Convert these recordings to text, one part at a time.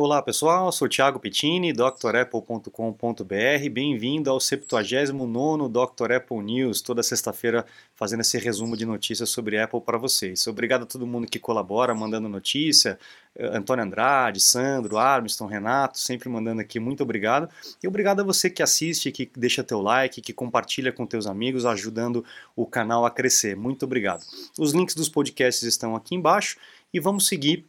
Olá pessoal, sou Thiago Pittini, drapple.com.br. Bem-vindo ao 79 Dr. Apple News, toda sexta-feira fazendo esse resumo de notícias sobre Apple para vocês. Obrigado a todo mundo que colabora, mandando notícia. Eh, Antônio Andrade, Sandro, Armiston, Renato, sempre mandando aqui, muito obrigado. E obrigado a você que assiste, que deixa teu like, que compartilha com teus amigos, ajudando o canal a crescer. Muito obrigado. Os links dos podcasts estão aqui embaixo e vamos seguir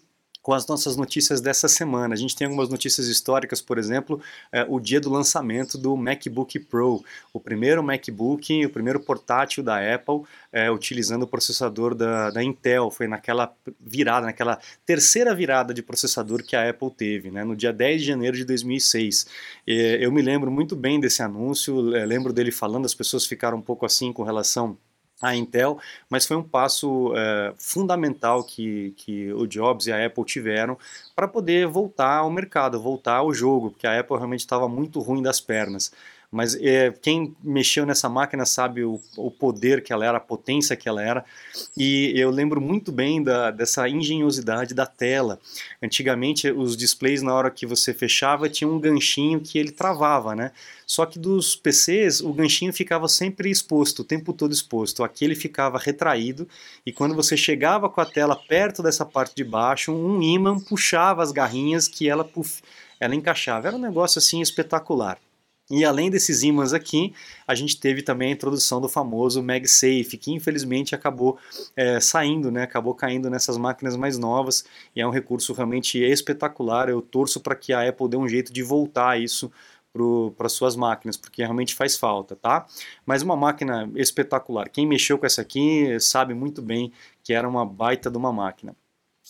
com as nossas notícias dessa semana. A gente tem algumas notícias históricas, por exemplo, é, o dia do lançamento do MacBook Pro, o primeiro MacBook, o primeiro portátil da Apple, é, utilizando o processador da, da, Intel. Foi naquela virada, naquela terceira virada de processador que a Apple teve, né, no dia 10 de janeiro de 2006. E, eu me lembro muito bem desse anúncio, é, lembro dele falando, as pessoas ficaram um pouco assim com relação a Intel, mas foi um passo é, fundamental que, que o Jobs e a Apple tiveram para poder voltar ao mercado, voltar ao jogo, porque a Apple realmente estava muito ruim das pernas. Mas é, quem mexeu nessa máquina sabe o, o, poder que ela era, a potência que ela era. E eu lembro muito bem da, dessa engenhosidade da tela. Antigamente, os displays, na hora que você fechava, tinha um ganchinho que ele travava, né? Só que dos PCs, o ganchinho ficava sempre exposto, o tempo todo exposto. Aqui ele ficava retraído e quando você chegava com a tela perto dessa parte de baixo, um ímã puxava as garrinhas que ela, puff, ela encaixava. Era um negócio assim espetacular. E além desses ímãs aqui, a gente teve também a introdução do famoso MagSafe, que infelizmente acabou é, saindo, né, acabou caindo nessas máquinas mais novas, e é um recurso realmente espetacular. Eu torço para que a Apple dê um jeito de voltar isso para suas máquinas, porque realmente faz falta, tá? Mas uma máquina espetacular. Quem mexeu com essa aqui sabe muito bem que era uma baita de uma máquina.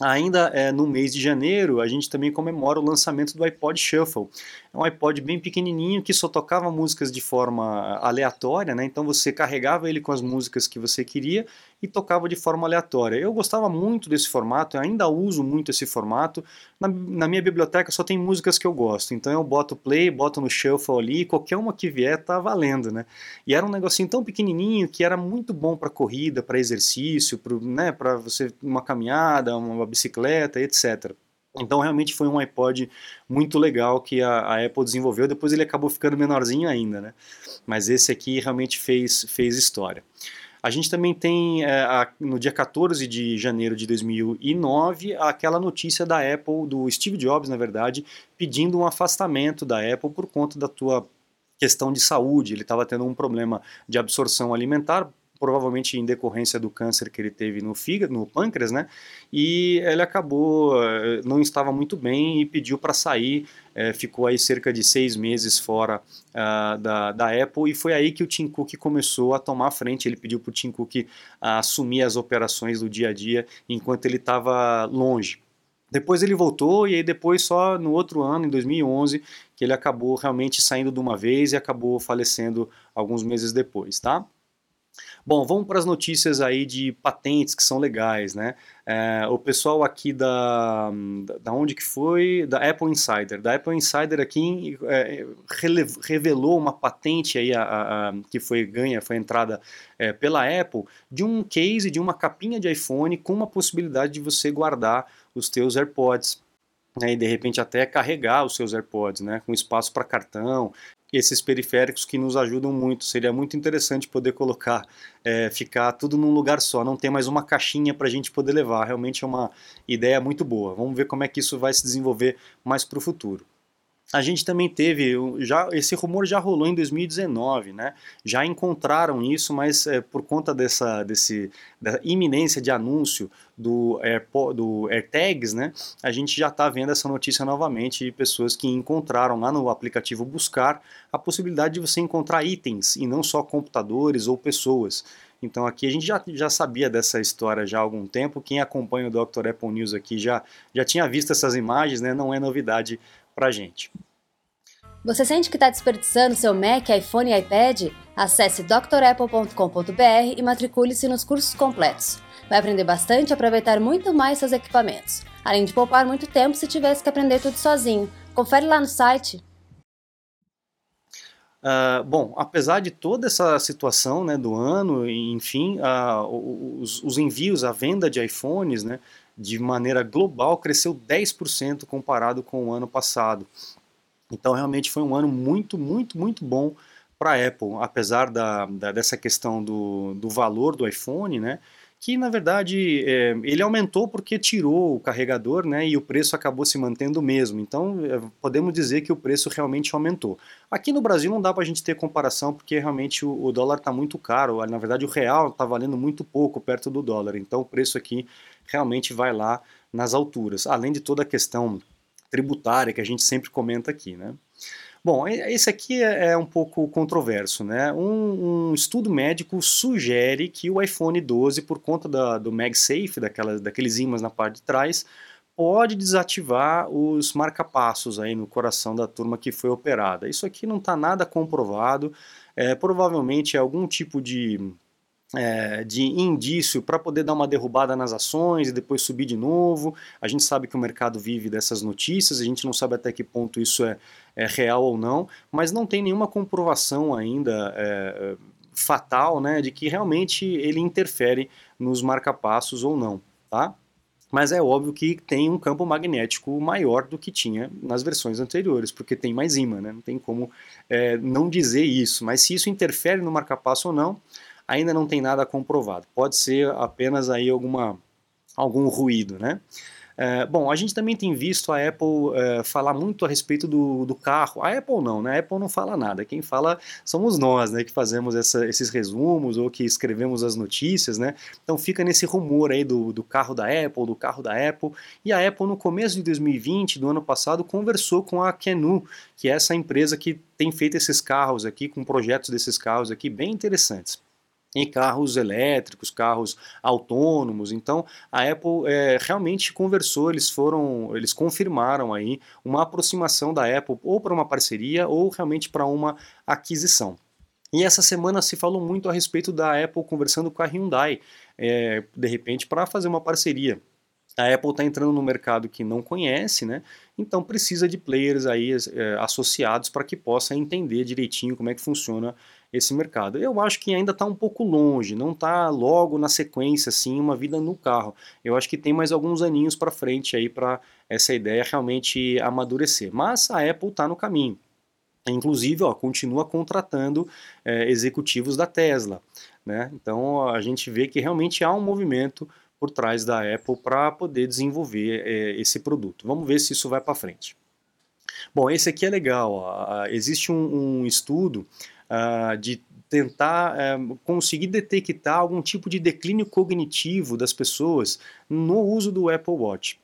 Ainda é, no mês de janeiro, a gente também comemora o lançamento do iPod Shuffle. É um iPod bem pequenininho que só tocava músicas de forma aleatória, né? então você carregava ele com as músicas que você queria e tocava de forma aleatória. Eu gostava muito desse formato, eu ainda uso muito esse formato. Na, na, minha biblioteca só tem músicas que eu gosto, então eu boto play, boto no shuffle ali, qualquer uma que vier tá valendo, né? E era um negocinho tão pequenininho que era muito bom para corrida, para exercício, para né, você uma caminhada, uma bicicleta, etc. Então realmente foi um iPod muito legal que a, a, Apple desenvolveu. Depois ele acabou ficando menorzinho ainda, né? Mas esse aqui realmente fez, fez história. A gente também tem, é, a, no dia 14 de janeiro de 2009, aquela notícia da Apple, do Steve Jobs, na verdade, pedindo um afastamento da Apple por conta da tua questão de saúde. Ele estava tendo um problema de absorção alimentar, provavelmente em decorrência do câncer que ele teve no fígado, no pâncreas, né? E ele acabou, eh, não estava muito bem e pediu para sair, é, ficou aí cerca de seis meses fora uh, da, da Apple e foi aí que o Tim Cook começou a tomar a frente. Ele pediu para o Tim Cook assumir as operações do dia a dia enquanto ele estava longe. Depois ele voltou e aí depois só no outro ano, em 2011, que ele acabou realmente saindo de uma vez e acabou falecendo alguns meses depois, tá? Bom, vamos para as notícias aí de patentes que são legais, né? É, o pessoal aqui da, da onde que foi? Da Apple Insider. Da Apple Insider aqui é, revelou uma patente aí a, a, a, que foi ganha, foi entrada é, pela Apple de um case, de uma capinha de iPhone com uma possibilidade de você guardar os teus AirPods. Né, e de repente até carregar os seus AirPods, né, com espaço para cartão, esses periféricos que nos ajudam muito. Seria muito interessante poder colocar, é, ficar tudo num lugar só, não ter mais uma caixinha para a gente poder levar. Realmente é uma ideia muito boa. Vamos ver como é que isso vai se desenvolver mais para o futuro a gente também teve, já, esse rumor já rolou em 2019, né? Já encontraram isso, mas é, por conta dessa, desse, iminência de anúncio do, AirPod, do AirTags, né? A gente já está vendo essa notícia novamente de pessoas que encontraram lá no aplicativo Buscar a possibilidade de você encontrar itens e não só computadores ou pessoas. Então aqui a gente já, já sabia dessa história já há algum tempo. Quem acompanha o Dr. Apple News aqui já, já tinha visto essas imagens, né? Não é novidade para gente. Você sente que está desperdiçando seu Mac, iPhone e iPad? Acesse drapple.com.br e matricule-se nos cursos completos. Vai aprender bastante e aproveitar muito mais seus equipamentos, além de poupar muito tempo se tivesse que aprender tudo sozinho. Confere lá no site. Uh, bom, apesar de toda essa situação né, do ano, enfim, uh, os, os, envios, a venda de iPhones, né, de maneira global, cresceu 10% comparado com o ano passado. Então, realmente foi um ano muito, muito, muito bom para a Apple, apesar da, da, dessa questão do, do valor do iPhone, né? Que na verdade é, ele aumentou porque tirou o carregador né, e o preço acabou se mantendo mesmo. Então é, podemos dizer que o preço realmente aumentou. Aqui no Brasil não dá para a gente ter comparação porque realmente o, o dólar está muito caro. Na verdade o real está valendo muito pouco perto do dólar. Então o preço aqui realmente vai lá nas alturas. Além de toda a questão tributária que a gente sempre comenta aqui. Né? Bom, esse aqui é, é um pouco controverso, né? Um, um, estudo médico sugere que o iPhone 12, por conta da, do MagSafe, daquela, daqueles ímãs na parte de trás, pode desativar os marcapassos aí no coração da turma que foi operada. Isso aqui não está nada comprovado, é, provavelmente é algum tipo de é, de indício para poder dar uma derrubada nas ações e depois subir de novo. A gente sabe que o mercado vive dessas notícias, a gente não sabe até que ponto isso é, é real ou não, mas não tem nenhuma comprovação ainda é, fatal né, de que realmente ele interfere nos marcapassos ou não. Tá? Mas é óbvio que tem um campo magnético maior do que tinha nas versões anteriores, porque tem mais imã, né? não tem como é, não dizer isso. Mas se isso interfere no marcapasso ou não, ainda não tem nada comprovado. Pode ser apenas aí alguma, algum ruído, né? É, bom, a gente também tem visto a Apple é, falar muito a respeito do, do, carro. A Apple não, né? A Apple não fala nada. Quem fala somos nós, né? Que fazemos essa, esses resumos ou que escrevemos as notícias, né? Então fica nesse rumor aí do, do carro da Apple, do carro da Apple. E a Apple, no começo de 2020, do ano passado, conversou com a Canoo, que é essa empresa que tem feito esses carros aqui, com projetos desses carros aqui bem interessantes em carros elétricos, carros autônomos. Então a Apple é, realmente conversou, eles foram, eles confirmaram aí uma aproximação da Apple ou para uma parceria ou realmente para uma aquisição. E essa semana se falou muito a respeito da Apple conversando com a Hyundai, é, de repente para fazer uma parceria. A Apple está entrando no mercado que não conhece, né? Então precisa de players aí é, associados para que possa entender direitinho como é que funciona esse mercado. Eu acho que ainda está um pouco longe, não está logo na sequência assim uma vida no carro. Eu acho que tem mais alguns aninhos para frente aí para essa ideia realmente amadurecer. Mas a Apple está no caminho. Inclusive, ó, continua contratando é, executivos da Tesla. Né? Então a gente vê que realmente há um movimento por trás da Apple para poder desenvolver é, esse produto. Vamos ver se isso vai para frente. Bom, esse aqui é legal. Ó. Existe um, um estudo uh, de tentar uh, conseguir detectar algum tipo de declínio cognitivo das pessoas no uso do Apple Watch.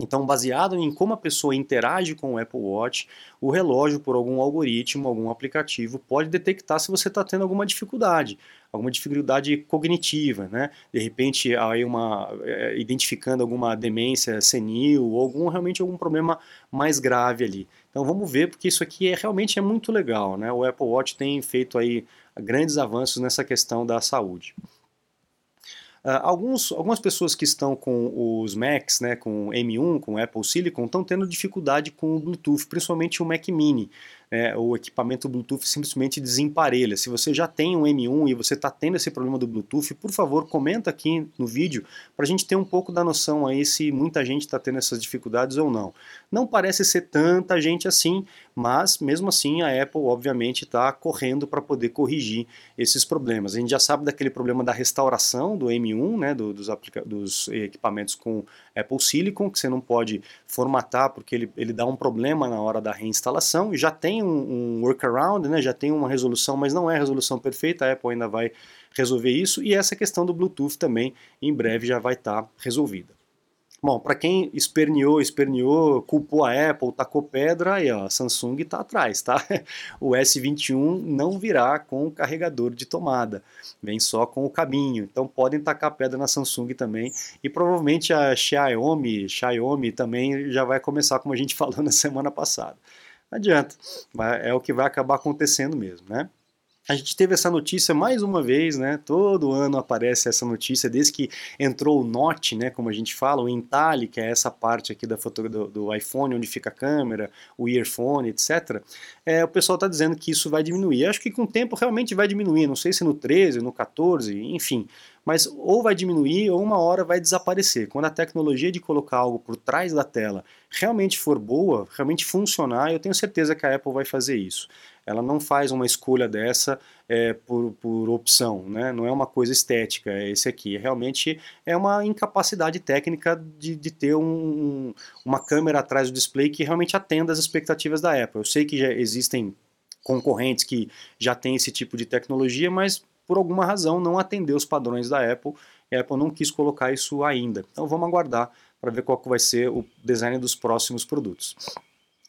Então, baseado em como a pessoa interage com o Apple Watch, o relógio, por algum algoritmo, algum aplicativo, pode detectar se você está tendo alguma dificuldade, alguma dificuldade cognitiva, né? De repente, aí uma, é, identificando alguma demência senil ou algum, realmente algum problema mais grave ali. Então, vamos ver, porque isso aqui é, realmente é muito legal, né? O Apple Watch tem feito aí grandes avanços nessa questão da saúde. Uh, alguns, algumas pessoas que estão com os Macs, né, com M1, com Apple Silicon, estão tendo dificuldade com o Bluetooth, principalmente o Mac Mini é, o equipamento Bluetooth simplesmente desemparelha. Se você já tem um M1 e você está tendo esse problema do Bluetooth, por favor, comenta aqui no vídeo para a gente ter um pouco da noção aí se muita gente está tendo essas dificuldades ou não. Não parece ser tanta gente assim, mas mesmo assim a Apple obviamente está correndo para poder corrigir esses problemas. A gente já sabe daquele problema da restauração do M1, né, do, dos, dos, equipamentos com Apple Silicon, que você não pode formatar porque ele, ele dá um problema na hora da reinstalação, e já tem um, um workaround, né, já tem uma resolução, mas não é a resolução perfeita, a Apple ainda vai resolver isso, e essa questão do Bluetooth também em breve já vai estar tá resolvida. Bom, para quem esperneou, esperneou, culpou a Apple, tacou pedra, aí ó, a Samsung está atrás, tá? O S21 não virá com o carregador de tomada, vem só com o cabinho. Então podem tacar pedra na Samsung também e provavelmente a Xiaomi, Xiaomi também já vai começar como a gente falou na semana passada. Não adianta, é o que vai acabar acontecendo mesmo, né? A gente teve essa notícia mais uma vez, né? Todo ano aparece essa notícia, desde que entrou o Note, né? Como a gente fala, o Entalhe, que é essa parte aqui da foto do, do iPhone, onde fica a câmera, o earphone, etc. É, o pessoal está dizendo que isso vai diminuir. Acho que com o tempo realmente vai diminuir. Não sei se no 13, no 14, enfim mas ou vai diminuir ou uma hora vai desaparecer. Quando a tecnologia de colocar algo por trás da tela realmente for boa, realmente funcionar, eu tenho certeza que a Apple vai fazer isso. Ela não faz uma escolha dessa é, por, por opção, né? não é uma coisa estética, é esse aqui. Realmente é uma incapacidade técnica de, de ter um, uma câmera atrás do display que realmente atenda às expectativas da Apple. Eu sei que já existem concorrentes que já têm esse tipo de tecnologia, mas por alguma razão, não atendeu os padrões da Apple e a Apple não quis colocar isso ainda. Então vamos aguardar para ver qual vai ser o design dos próximos produtos.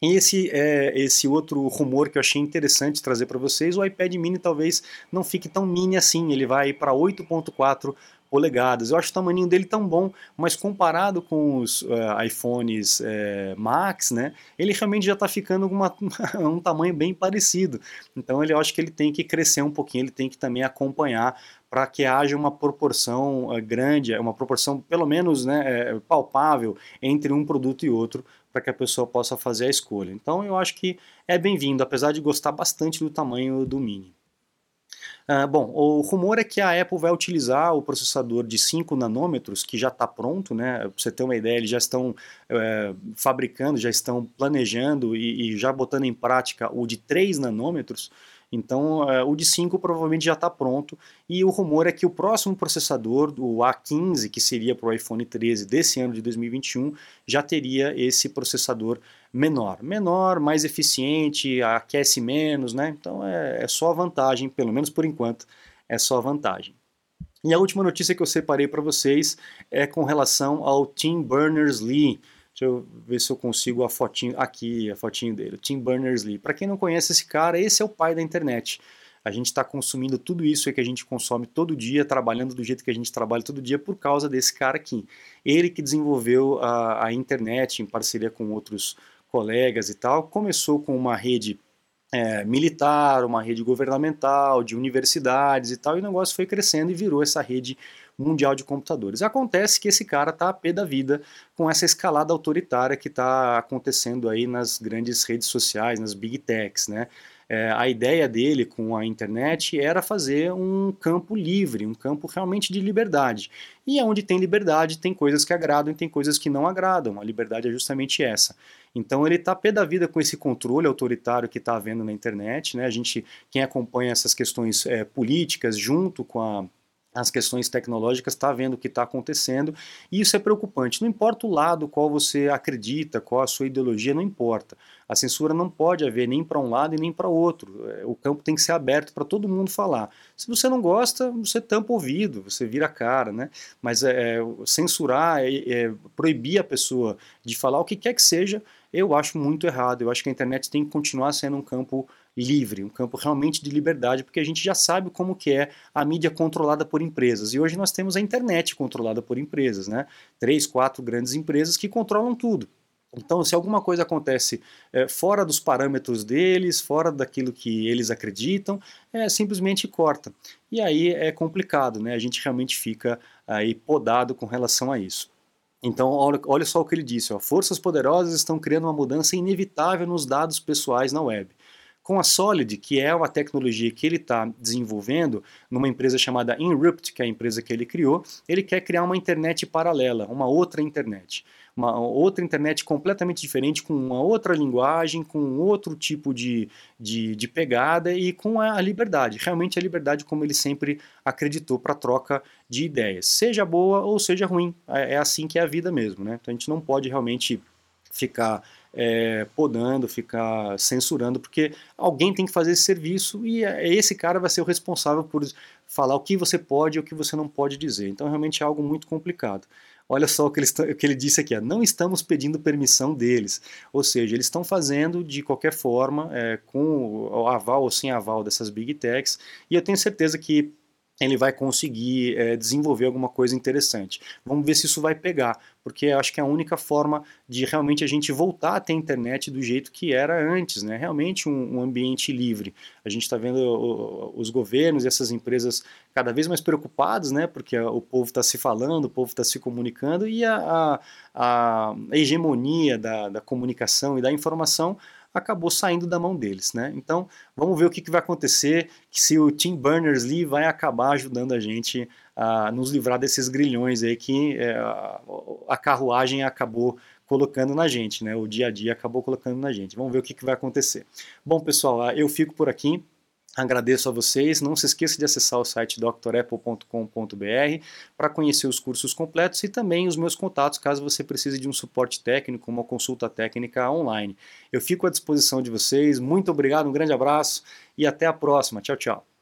E esse, é, esse outro rumor que eu achei interessante trazer para vocês, o iPad mini talvez não fique tão mini assim, ele vai para 8.4 polegadas. Eu acho o tamanho dele tão bom, mas comparado com os uh, iPhones uh, Max, né, ele realmente já está ficando uma, um tamanho bem parecido. Então ele, eu acho que ele tem que crescer um pouquinho, ele tem que também acompanhar para que haja uma proporção uh, grande, uma proporção pelo menos né, palpável entre um produto e outro, para que a pessoa possa fazer a escolha. Então eu acho que é bem-vindo, apesar de gostar bastante do tamanho do Mini. Uh, bom, o rumor é que a Apple vai utilizar o processador de 5 nanômetros, que já está pronto, né? Para você ter uma ideia, eles já estão é, fabricando, já estão planejando e, e, já botando em prática o de 3 nanômetros. Então, é, o de 5 provavelmente já está pronto. E o rumor é que o próximo processador, o A15, que seria para o iPhone 13 desse ano de 2021, já teria esse processador menor. Menor, mais eficiente, aquece menos, né? Então é, é só vantagem, pelo menos por enquanto, é só vantagem. E a última notícia que eu separei para vocês é com relação ao Tim Berners-Lee. Deixa eu ver se eu consigo a fotinho aqui, a fotinho dele, Tim Berners-Lee. Para quem não conhece esse cara, esse é o pai da internet. A gente está consumindo tudo isso que a gente consome todo dia, trabalhando do jeito que a gente trabalha todo dia por causa desse cara aqui. Ele que desenvolveu a, a internet em parceria com outros colegas e tal, começou com uma rede é, militar, uma rede governamental, de universidades e tal, e o negócio foi crescendo e virou essa rede mundial de computadores. Acontece que esse cara está a pé da vida com essa escalada autoritária que está acontecendo aí nas grandes redes sociais, nas big techs, né? É, a ideia dele com a internet era fazer um campo livre, um campo realmente de liberdade. E onde tem liberdade, tem coisas que agradam e tem coisas que não agradam. A liberdade é justamente essa. Então ele está pé da vida com esse controle autoritário que está havendo na internet. Né? A gente, quem acompanha essas questões é, políticas junto com a as questões tecnológicas, está vendo o que está acontecendo, e isso é preocupante. Não importa o lado qual você acredita, qual a sua ideologia, não importa. A censura não pode haver nem para um lado e nem para outro. É, o campo tem que ser aberto para todo mundo falar. Se você não gosta, você tampa o ouvido, você vira a cara, né? Mas é, é censurar, é, é, proibir a pessoa de falar o que quer que seja, eu acho muito errado. Eu acho que a internet tem que continuar sendo um campo livre, um campo realmente de liberdade, porque a gente já sabe como que é a mídia controlada por empresas. E hoje nós temos a internet controlada por empresas, né? Três, quatro grandes empresas que controlam tudo. Então, se alguma coisa acontece é, fora dos parâmetros deles, fora daquilo que eles acreditam, é, simplesmente corta. E aí é complicado, né? A gente realmente fica aí podado com relação a isso. Então, olha, olha só o que ele disse: ó, forças poderosas estão criando uma mudança inevitável nos dados pessoais na web. Com a Solid, que é uma tecnologia que ele está desenvolvendo numa empresa chamada Inrupt, que é a empresa que ele criou, ele quer criar uma internet paralela, uma outra internet. Uma outra internet completamente diferente, com uma outra linguagem, com outro tipo de, de, de pegada e com a liberdade, realmente a liberdade como ele sempre acreditou para troca de ideias, seja boa ou seja ruim, é, é assim que é a vida mesmo, né? Então a gente não pode realmente ficar é, podando, ficar censurando, porque alguém tem que fazer esse serviço e é, esse cara vai ser o responsável por falar o que você pode e o que você não pode dizer. Então, realmente é algo muito complicado. Olha só o que ele, o que ele disse aqui: ó, não estamos pedindo permissão deles. Ou seja, eles estão fazendo de qualquer forma, é, com o aval ou sem aval dessas big techs, e eu tenho certeza que ele vai conseguir é, desenvolver alguma coisa interessante. Vamos ver se isso vai pegar, porque acho que é a única forma de realmente a gente voltar a ter internet do jeito que era antes, né? Realmente um, um ambiente livre. A gente está vendo o, os governos e essas empresas cada vez mais preocupados, né? Porque o povo está se falando, o povo está se comunicando e a, a, a hegemonia da, da comunicação e da informação acabou saindo da mão deles, né? Então, vamos ver o que, que vai acontecer, se o Tim Berners-Lee vai acabar ajudando a gente a nos livrar desses grilhões aí que é, a carruagem acabou colocando na gente, né? O dia a dia acabou colocando na gente. Vamos ver o que, que vai acontecer. Bom, pessoal, eu fico por aqui. Agradeço a vocês. Não se esqueça de acessar o site drapple.com.br para conhecer os cursos completos e também os meus contatos caso você precise de um suporte técnico, uma consulta técnica online. Eu fico à disposição de vocês. Muito obrigado, um grande abraço e até a próxima. Tchau, tchau.